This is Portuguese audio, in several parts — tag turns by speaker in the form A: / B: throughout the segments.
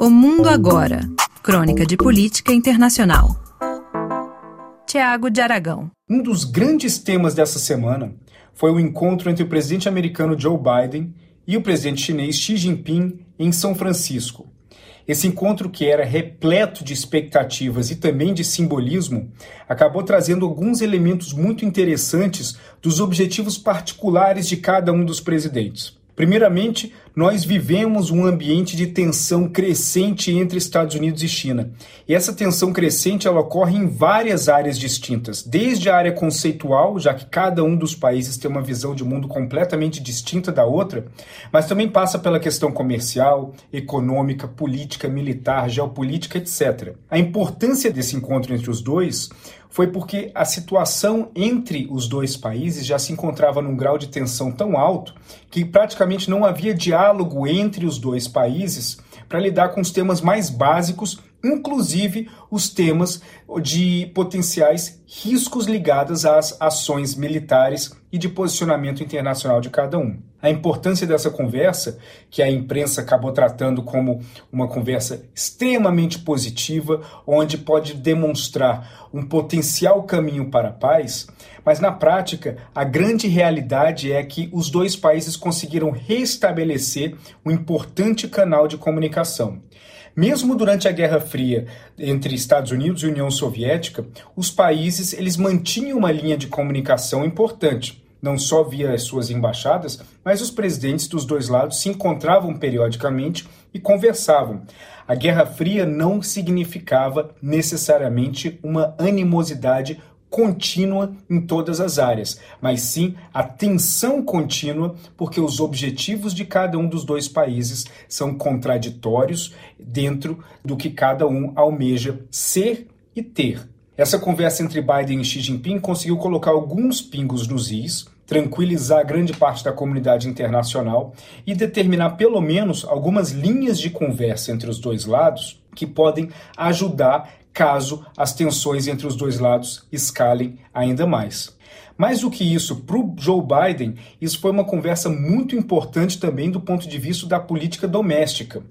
A: O Mundo Agora. Crônica de Política Internacional. Tiago de Aragão.
B: Um dos grandes temas dessa semana foi o encontro entre o presidente americano Joe Biden e o presidente chinês Xi Jinping em São Francisco. Esse encontro, que era repleto de expectativas e também de simbolismo, acabou trazendo alguns elementos muito interessantes dos objetivos particulares de cada um dos presidentes. Primeiramente, nós vivemos um ambiente de tensão crescente entre Estados Unidos e China. E essa tensão crescente ela ocorre em várias áreas distintas, desde a área conceitual, já que cada um dos países tem uma visão de mundo completamente distinta da outra, mas também passa pela questão comercial, econômica, política, militar, geopolítica, etc. A importância desse encontro entre os dois foi porque a situação entre os dois países já se encontrava num grau de tensão tão alto que praticamente não havia diálogo entre os dois países para lidar com os temas mais básicos, inclusive os temas de potenciais riscos ligados às ações militares e de posicionamento internacional de cada um. A importância dessa conversa, que a imprensa acabou tratando como uma conversa extremamente positiva, onde pode demonstrar um potencial caminho para a paz, mas na prática, a grande realidade é que os dois países conseguiram restabelecer um importante canal de comunicação. Mesmo durante a Guerra Fria entre Estados Unidos e União Soviética, os países eles mantinham uma linha de comunicação importante não só via as suas embaixadas, mas os presidentes dos dois lados se encontravam periodicamente e conversavam. A Guerra Fria não significava necessariamente uma animosidade contínua em todas as áreas, mas sim a tensão contínua, porque os objetivos de cada um dos dois países são contraditórios dentro do que cada um almeja ser e ter. Essa conversa entre Biden e Xi Jinping conseguiu colocar alguns pingos nos is, tranquilizar grande parte da comunidade internacional e determinar pelo menos algumas linhas de conversa entre os dois lados que podem ajudar caso as tensões entre os dois lados escalem ainda mais. Mais do que isso, para o Joe Biden, isso foi uma conversa muito importante também do ponto de vista da política doméstica.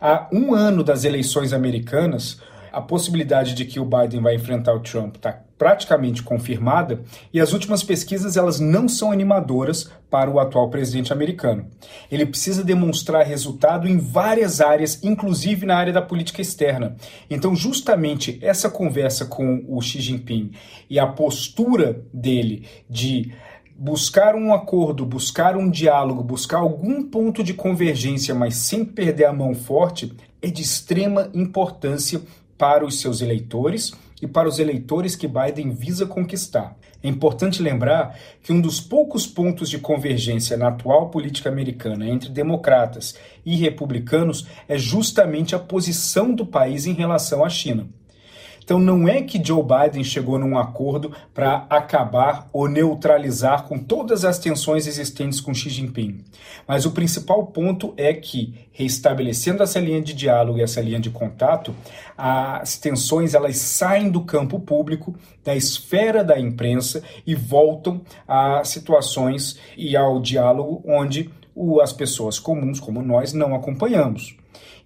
B: Há um ano das eleições americanas, a possibilidade de que o Biden vai enfrentar o Trump está praticamente confirmada e as últimas pesquisas elas não são animadoras para o atual presidente americano. Ele precisa demonstrar resultado em várias áreas, inclusive na área da política externa. Então, justamente essa conversa com o Xi Jinping e a postura dele de buscar um acordo, buscar um diálogo, buscar algum ponto de convergência, mas sem perder a mão forte, é de extrema importância para os seus eleitores e para os eleitores que Biden visa conquistar. É importante lembrar que um dos poucos pontos de convergência na atual política americana entre democratas e republicanos é justamente a posição do país em relação à China. Então não é que Joe Biden chegou num acordo para acabar ou neutralizar com todas as tensões existentes com Xi Jinping. Mas o principal ponto é que, restabelecendo essa linha de diálogo e essa linha de contato, as tensões elas saem do campo público, da esfera da imprensa e voltam a situações e ao diálogo onde as pessoas comuns como nós não acompanhamos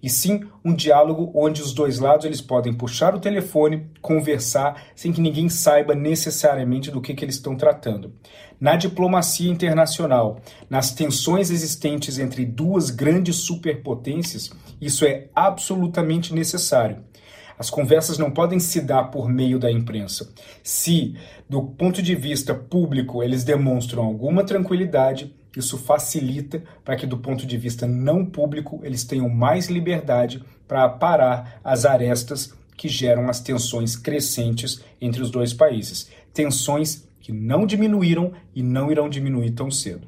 B: e sim um diálogo onde os dois lados eles podem puxar o telefone, conversar, sem que ninguém saiba necessariamente do que, que eles estão tratando. Na diplomacia internacional, nas tensões existentes entre duas grandes superpotências, isso é absolutamente necessário. As conversas não podem se dar por meio da imprensa. Se, do ponto de vista público, eles demonstram alguma tranquilidade, isso facilita para que, do ponto de vista não público, eles tenham mais liberdade para parar as arestas que geram as tensões crescentes entre os dois países. Tensões que não diminuíram e não irão diminuir tão cedo.